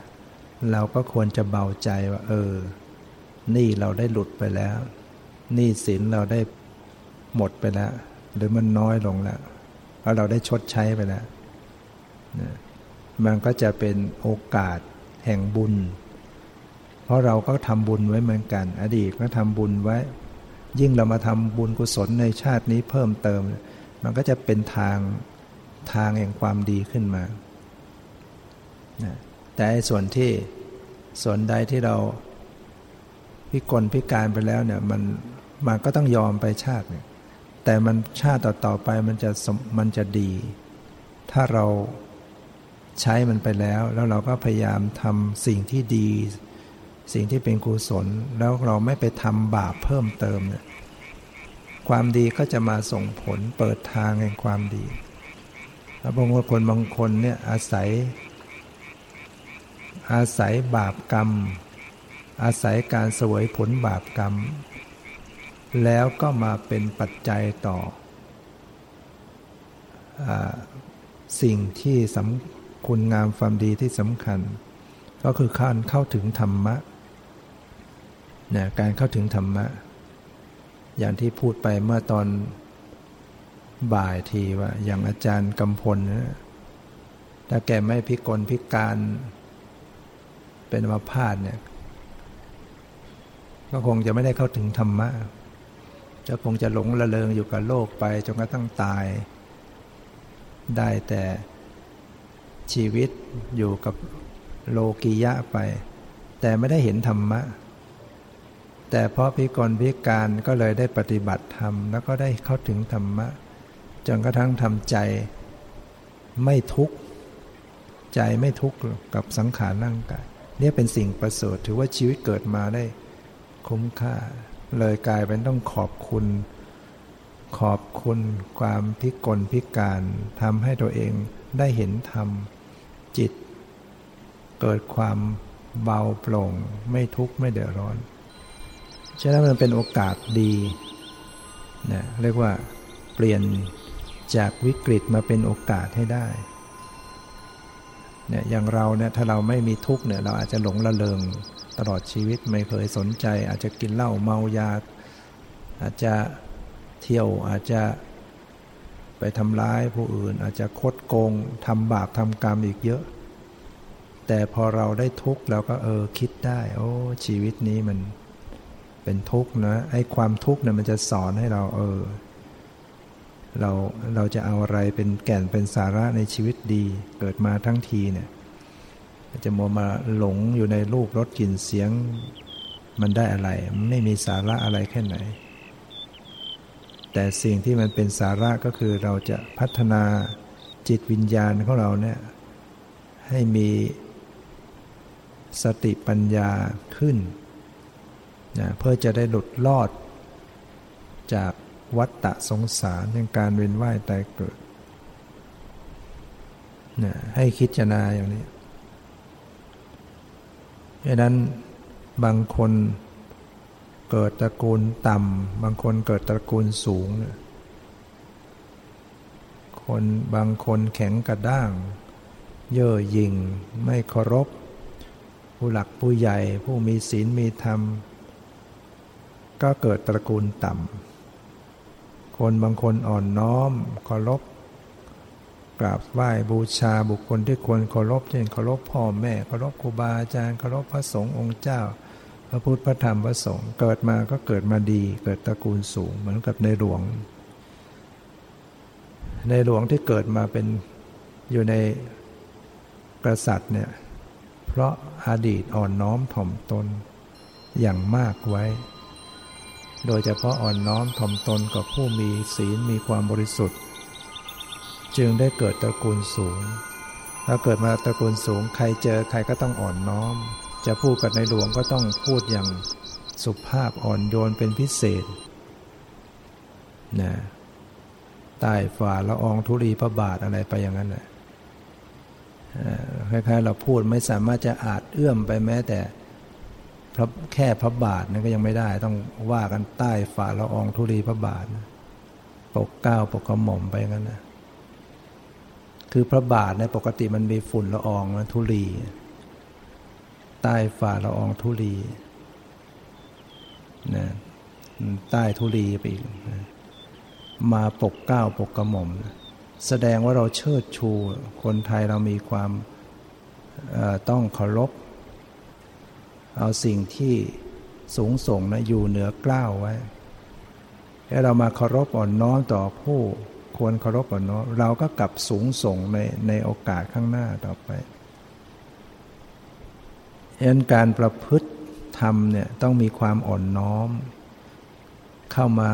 เราก็ควรจะเบาใจว่าเออหนี้เราได้หลุดไปแล้วหนี้สินเราได้หมดไปแล้ว หรือมันน้อยลงแล้วเพราะเราได้ชดใช้ไปแล้วมันก็จะเป็นโอกาสแห่งบุญ เพราะเราก็ทำบุญไว้เหมือนกัน อดีตก็ทำบุญไว้ ยิ่งเรามาทำบุญกุศลในชาตินี้เพิ่มเติม มันก็จะเป็นทางทางแห่งความดีขึ้นมาแต่ส่วนที่ส่วนใดที่เราพิกลพิการไปแล้วเนี่ยมันมันก็ต้องยอมไปชาติเนี่ย แต่มันชาติต่อๆไปมันจะมันจะดี ถ้าเราใช้มันไปแล้ว แล้วเราก็พยายามทำสิ่งที่ดี สิ่งที่เป็นกุศล แล้วเราไม่ไปทำบาปเพิ่มเติมเนี่ยความดีก็จะมาส่งผลเปิดทางแห่งความดีพระบางคนบางคนเนี่ยอาศัย อาศัยบาปกรรม อาศัยการสวยผลบาปกรรม แล้วก็มาเป็นปัจจัยต่ออสิ่งที่สำคุณงามความดีที่สำคัญ ก็คือการเข้าถึงธรรมะเนี่ยการเข้าถึงธรรมะ อย่างที่พูดไปเมื่อตอนบ่ายทีว่าอย่างอาจารย์กำพลนะถ้าแกไม่พิกลพิการเป็นมาพาดเนี่ย ก็คงจะไม่ได้เข้าถึงธรรมะ จะคงจะหลงละเลงอยู่กับโลกไปจนกระทั่งตาย ได้แต่ชีวิตอยู่กับโลกียะไป แต่ไม่ได้เห็นธรรมะ แต่เพราะพิกลพิการก็เลยได้ปฏิบัติธรรม แล้วก็ได้เข้าถึงธรรมะ จนกระทั่งทำใจไม่ทุกข์ใจไม่ทุกข์กับสังขารร่างกายเนี่ยเป็นสิ่งประเสริฐถือว่าชีวิตเกิดมาได้คุ้มค่า เลยกลายเป็นต้องขอบคุณ ขอบคุณความพิกลพิการทำให้ตัวเองได้เห็นธรรม จิต เกิดความเบาโปร่ง ไม่ทุกข์ไม่เดือดร้อน ฉะนั้นมันเป็นโอกาสดีนะเรียกว่าเปลี่ยนจากวิกฤตมาเป็นโอกาสให้ได้เนี่ยอย่างเราเนี่ยถ้าเราไม่มีทุกข์เนี่ยเราอาจจะหลงละเลง ตลอดชีวิตไม่เคยสนใจ อาจจะกินเหล้าเมายา อาจจะเที่ยวอาจจะไปทำร้ายผู้อื่น อาจจะคดโกงทำบาปทำกรรมอีกเยอะ แต่พอเราได้ทุกข์เราก็เออคิดได้ โอ้ชีวิตนี้มันเป็นทุกข์นะไอ้ความทุกข์เนี่ยมันจะสอนให้เราเออ เราเราจะเอาอะไรเป็นแก่นเป็นสาระในชีวิตดี เกิดมาทั้งทีเนี่ย จะมัวมาหลงอยู่ในรูปรสกลิ่นเสียง มันได้อะไร มันไม่มีสาระอะไรแค่ไหน แต่สิ่งที่มันเป็นสาระก็คือเราจะพัฒนาจิตวิญญาณของเราเนี่ยให้มีสติปัญญาขึ้นนะเพื่อจะได้หลุดลอด จากวัฏฏะสงสารในการเวียนว่ายตายเกิดนะให้คิดจนาอย่างนี้ ดังนั้นบางคนเกิดตระกูลต่ำ บางคนเกิดตระกูลสูง คนบางคนแข็งกระด้าง เย่อหยิ่ง ไม่เคารพ ผู้หลักผู้ใหญ่ผู้มีศีลมีธรรม ก็เกิดตระกูลต่ำ คนบางคนอ่อนน้อมเคารพ กราบไหว้บูชาบุคคลที่ควรเคารพเช่นเคารพพ่อแม่เคารพครูบาอาจารย์เคารพพระสงฆ์องค์เจ้า พระพุทธพระธรรมพระสงฆ์เกิดมาก็เกิดมาดี เกิดตระกูลสูงเหมือนกับในหลวง ในหลวงที่เกิดมาเป็นอยู่ในกษัตริย์เนี่ยเพราะอดีตอ่อนน้อมถ่อมตนอย่างมากไว้ โดยเฉพาะอ่อนน้อมถ่อมตนกับผู้มีศีลมีความบริสุทธิ์ จึงได้เกิดตระกูลสูงถ้าเกิดมาตระกูลสูง ใครเจอใครก็ต้องอ่อนน้อม จะพูดกับในหลวงก็ต้องพูดอย่างสุภาพอ่อนโยนเป็นพิเศษนะใต้ฝ่าละอองธุลีพระบาทอะไรไปอย่างนั้นแหละคล้ายๆเราพูดไม่สามารถจะอาจเอื้อมไปแม้แต่พระแค่พระบาทนั่นก็ยังไม่ได้ ต้องว่ากันใต้ฝ่าละอองธุลีพระบาท ปกเก้าปกกระหม่อมไปงั้นนะ คือพระบาทในปกติมันมีฝุ่นละอองนะธุลี ใต้ฝ่าละอองธุลีนะใต้ธุลีไปอีกมาปกเก้าปกกระหม่อมนะแสดงว่าเราเชิดชู คนไทยเรามีความต้องเคารพ เอาสิ่งที่สูงส่งนะอยู่เหนือกล้าวไว้ แล้วเรามาเคารพอ่อนน้อมต่อผู้ ควรเคารพอ่อนน้อมเราก็กลับสูงส่งในในโอกาสข้างหน้าต่อไปเอ็นการประพฤติธรรมเนี่ยต้องมีความอ่อนน้อม เข้ามา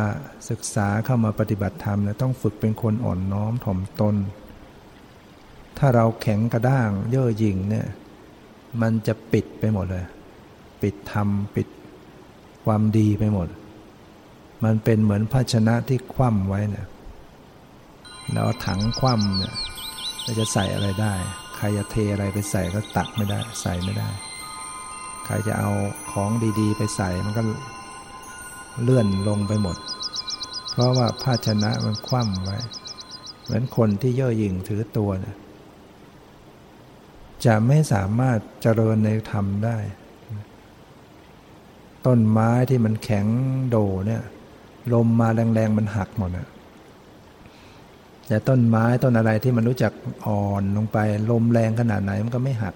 ศึกษาเข้ามาปฏิบัติธรรมเนี่ยต้องฝึกเป็นคนอ่อนน้อมถ่อมตน ถ้าเราแข็งกระด้างเย่อหยิ่งเนี่ยมันจะปิดไปหมดเลย ปิดธรรมปิดความดีไปหมด มันเป็นเหมือนภาชนะที่คว่ำไว้เนี่ย แล้วถังคว่ำเนี่ยจะใส่อะไรได้ ใครจะเทอะไรไปใส่ก็ตักไม่ได้ ใส่ไม่ได้ ใครจะเอาของดีๆ ไปใส่มันก็เลื่อนลงไปหมด เพราะว่าภาชนะมันคว่ำไว้ เหมือนคนที่เย่อหยิ่งถือตัวเนี่ยจะไม่สามารถเจริญในธรรมได้ ต้นไม้ที่มันแข็งโดเนี่ย ลมมาแรงๆมันหักหมดนะ แต่ต้นไม้ต้นอะไรที่มันรู้จักอ่อนลงไปลมแรงขนาดไหนมันก็ไม่หัก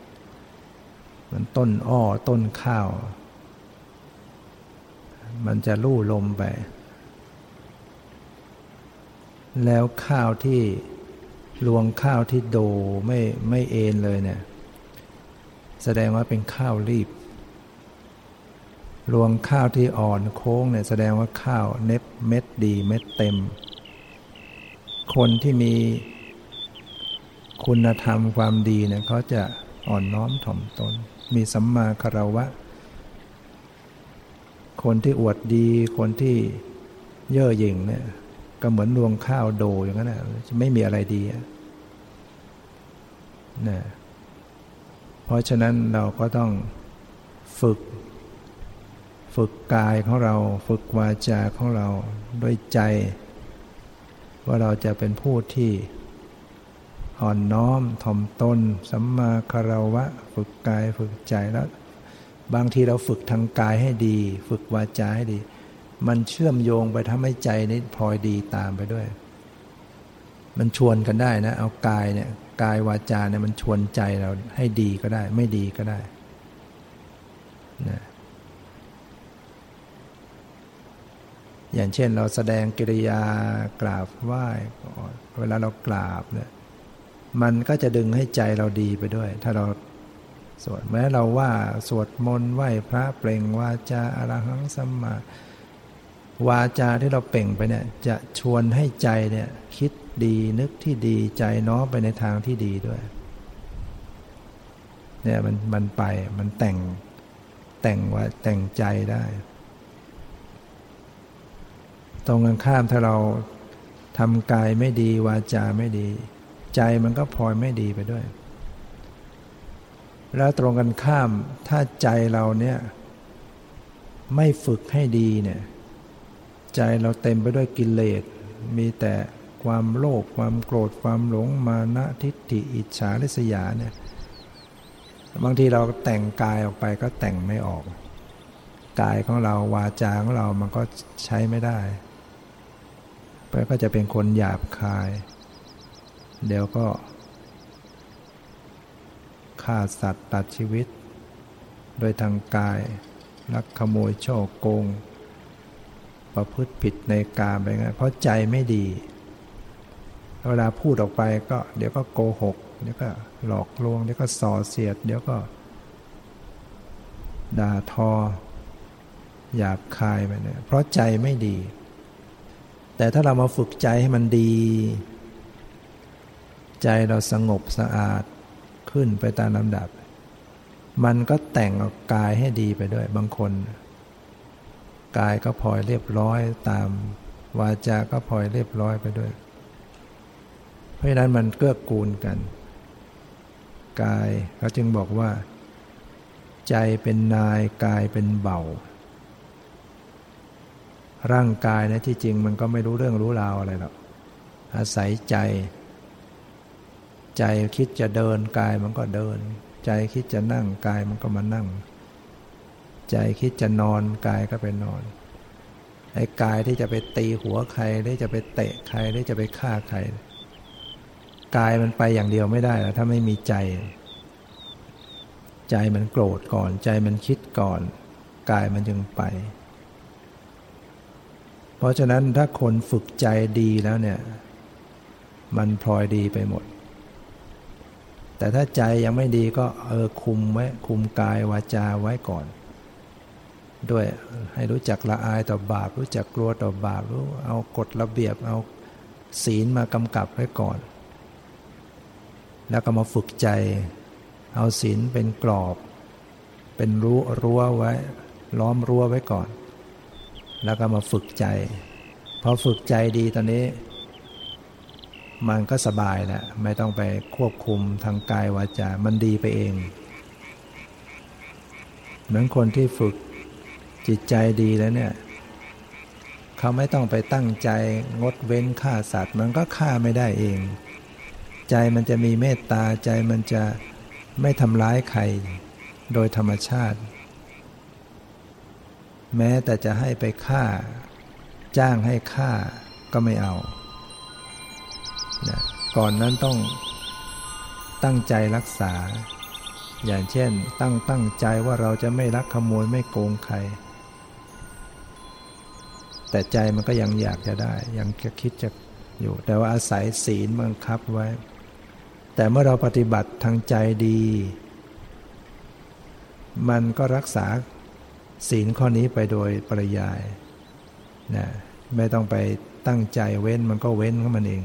มันต้นอ้อต้นข้าว มันจะลู่ลมไป แล้วข้าวที่รวงข้าวที่โดไม่ไม่เอ็นเลยเนี่ย แสดงว่าเป็นข้าวรีบ รวงข้าวที่อ่อนโค้งเนี่ยแสดงว่าข้าวเน็บเม็ดดีเม็ดเต็ม คนที่มีคุณธรรมความดีเนี่ยเขาจะอ่อนน้อมถ่อมตน มีสัมมาคารวะ คนที่อวดดี คนที่เย่อหยิ่งเนี่ยก็เหมือนรวงข้าวโดอย่างนั้นนะไม่มีอะไรดีนะเพราะฉะนั้นเราก็ต้องฝึก ฝึกกายของเรา ฝึกวาจาของเราด้วยใจ ว่าเราจะเป็นผู้ที่อ่อนน้อมถ่อมตนสัมมาคารวะ ฝึกกายฝึกใจแล้ว บางทีเราฝึกทางกายให้ดี ฝึกวาจาให้ดี มันเชื่อมโยงไปทำให้ใจนี้พลอยดีตามไปด้วย มันชวนกันได้นะ เอากายเนี่ยกายวาจาเนี่ยมันชวนใจเราให้ดีก็ได้ ไม่ดีก็ได้นะ อย่างเช่นเราแสดงกิริยากราบไหว้เวลาเรากราบเนี่ยมันก็จะดึงให้ใจเราดีไปด้วย ถ้าเราสวดแม้เราว่าสวดมนต์ไหว้พระเปล่งวาจาอรหังสัมมาวาจาที่เราเปล่งไปเนี่ยจะชวนให้ใจเนี่ยคิดดีนึกที่ดีใจน้อมไปในทางที่ดีด้วยเนี่ยมันมันไปมันแต่งแต่งว่าแต่งใจได้ ตรงกันข้ามถ้าเราทำกายไม่ดีวาจาไม่ดี ใจมันก็พลอยไม่ดีไปด้วย แล้วตรงกันข้ามถ้าใจเราเนี่ย ไม่ฝึกให้ดีเนี่ย ใจเราเต็มไปด้วยกิเลสมีแต่ความโลภความโกรธความหลงมานะทิฏฐิอิจฉาริษยาเนี่ยบางทีเราแต่งกายออกไปก็แต่งไม่ออก กายของเราวาจาของเรามันก็ใช้ไม่ได้ ก็จะเป็นคนหยาบคาย เดี๋ยวก็ฆ่าสัตว์ตัดชีวิต โดยทางกายลักขโมยช่อโกง ประพฤติผิดในกามไปงั้นเพราะใจไม่ดี เวลาพูดออกไปก็ เดี๋ยวก็โกหก เดี๋ยวก็หลอกลวง เดี๋ยวก็ส่อเสียด เดี๋ยวก็ ด่าทอ หยาบคายไปเนี่ยเพราะใจไม่ดี แต่ถ้าเรามาฝึกใจให้มันดี ใจเราสงบสะอาดขึ้นไปตามลำดับ มันก็แต่งออกายให้ดีไปด้วยบางคน กายก็พลอยเรียบร้อยตาม วาจาก็พลอยเรียบร้อยไปด้วย เพราะฉะนั้นมันเกื้อกูลกัน กายเขาจึงบอกว่า ใจเป็นนายกายเป็นเบา ร่างกายนะที่จริงมันก็ไม่รู้เรื่องรู้ราวอะไรหรอกอาศัยใจ ใจคิดจะเดินกายมันก็เดิน ใจคิดจะนั่งกายมันก็มานั่ง ใจคิดจะนอนกายก็ไปนอนไอ้กายที่จะไปตีหัวใครหรือจะไปเตะใครหรือจะไปฆ่าใครกายมันไปอย่างเดียวไม่ได้แล้วถ้าไม่มีใจ ใจมันโกรธก่อน ใจมันคิดก่อน กายมันจึงไป เพราะฉะนั้นถ้าคนฝึกใจดีแล้วเนี่ย มันพลอยดีไปหมด แต่ถ้าใจยังไม่ดีก็เออคุมไว้คุมกายวาจาไว้ก่อน ด้วยให้รู้จักละอายต่อบาป รู้จักกลัวต่อบาปรู้เอากฎระเบียบเอาศีลมากำกับไว้ก่อน แล้วก็มาฝึกใจ เอาศีลเป็นกรอบ เป็นรู้รั้วไว้ ล้อมรั้วไว้ก่อน แล้วก็มาฝึกใจ พอฝึกใจดีตอนนี้ มันก็สบายแหละไม่ต้องไปควบคุมทางกายวาจา มันดีไปเอง เหมือนคนที่ฝึกจิตใจดีแล้วเนี่ย เขาไม่ต้องไปตั้งใจงดเว้นฆ่าสัตว์ มันก็ฆ่าไม่ได้เอง ใจมันจะมีเมตตาใจมันจะไม่ทำร้ายใคร โดยธรรมชาติ แม้แต่จะให้ไปฆ่า จ้างให้ฆ่าก็ไม่เอานะก่อนนั้นต้องตั้งใจรักษา อย่างเช่น ตั้งตั้งใจว่าเราจะไม่รักขโมยไม่โกงใคร แต่ใจมันก็ยังอยากจะได้ ยังจะคิดจะอยู่ แต่ว่าอาศัยศีลบังคับไว้ แต่เมื่อเราปฏิบัติทางใจดี มันก็รักษา ศีลข้อนี้ไปโดยปริยายนะไม่ต้องไปตั้งใจเว้นมันก็เว้นของมันเอง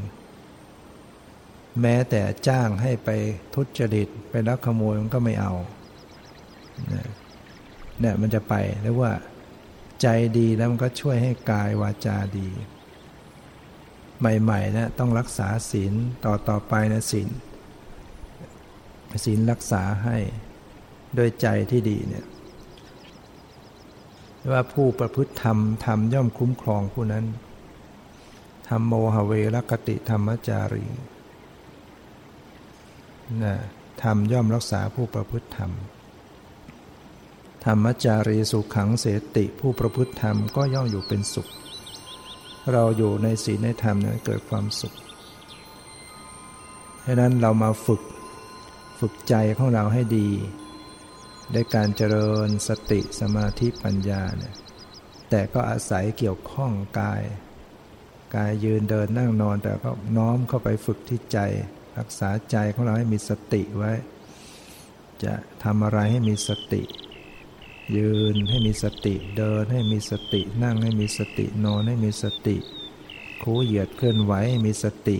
แม้แต่จ้างให้ไปทุจริตไปลักขโมยมันก็ไม่เอาเนี่ยมันจะไปเรียกว่า ใจดีแล้วมันก็ช่วยให้กายวาจาดี ใหม่ๆนะต้องรักษาศีลต่อต่อไปนะศีลศีลรักษาให้ด้วยใจที่ดีเนี่ย ว่าผู้ประพฤติธรรมธรรมย่อมคุ้มครองผู้นั้นธรรมโมหเวรกติธรรมจารีนะธรรมย่อมรักษาผู้ประพฤติธรรม ธรรมจารีสุขขังเสติผู้ประพฤติธรรมก็ย่อมอยู่เป็นสุข เราอยู่ในศีลในธรรมเนี่ยเกิดความสุขดังนั้นเรามาฝึกฝึกใจของเราให้ดี ด้การเจริญสติสมาธิปัญญาเนี่ยแต่ก็อาศัยเกี่ยวข้องกาย กายยืนเดินนั่งนอน แต่ก็น้อมเข้าไปฝึกที่ใจ รักษาใจของเราให้มีสติไว้ จะทำอะไรให้มีสติ ยืนให้มีสติเดินให้มีสตินั่งให้มีสตินอนให้มีสติคูเหยียดเคลื่อนไหวให้มีสติ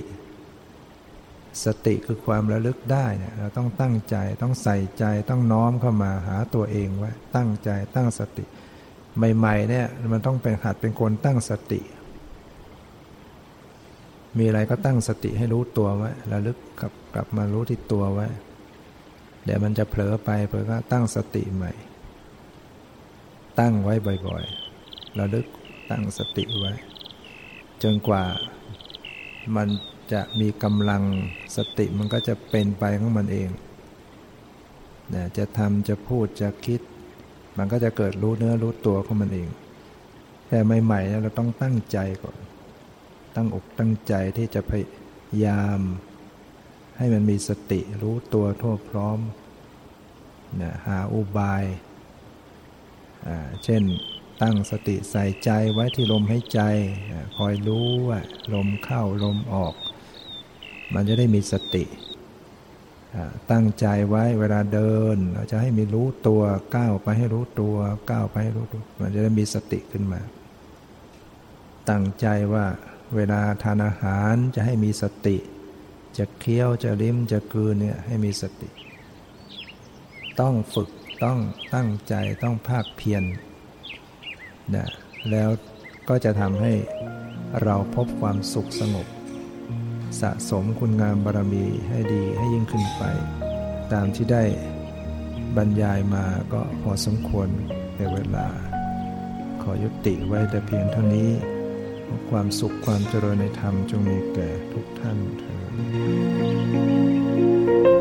สติคือความระลึกได้เนี่ยเราต้องตั้งใจต้องใส่ใจต้องน้อมเข้ามาหาตัวเองไว้ตั้งใจตั้งสติ ใหม่ๆเนี่ยมันต้องเป็นหัดเป็นคนตั้งสติ มีอะไรก็ตั้งสติให้รู้ตัวไว้ระลึกกลับกลับมารู้ที่ตัวไว้เดี๋ยวมันจะเผลอไปเพื่อก็ตั้งสติใหม่ ตั้งไว้บ่อยๆระลึกตั้งสติไว้ จนกว่ามัน จะมีกำลังสติมันก็จะเป็นไปของมันเองนะจะทำจะพูดจะคิด มันก็จะเกิดรู้เนื้อรู้ตัวของมันเอง แต่ใหม่ๆเราต้องตั้งใจก่อน ตั้งอกตั้งใจที่จะพยายาม ให้มันมีสติรู้ตัวทั่วพร้อมนะหาอุบาย เช่นตั้งสติใส่ใจไว้ที่ลมหายใจ คอยรู้ว่าลมเข้าลมออก มันจะได้มีสติ ตั้งใจไว้เวลาเดิน เราจะให้มีรู้ตัวก้าวไปให้รู้ตัวก้าวไปให้รู้ตัว มันจะได้มีสติขึ้นมา ตั้งใจว่าเวลาทานอาหารจะให้มีสติ จะเคี้ยวจะลิ้มจะกืนเนี่ยให้มีสติ ต้องฝึกต้องตั้งใจต้องภาคเพียรนะแล้วก็จะทำให้เราพบความสุขสงบ สะสมคุณงามบารมีให้ดีให้ยิ่งขึ้นไป ตามที่ได้บรรยายมาก็พอสมควรในเวลา ขอยุติไว้แต่เพียงเท่านี้ ความสุขความเจริญในธรรมจงมีแก่ทุกท่านเถิด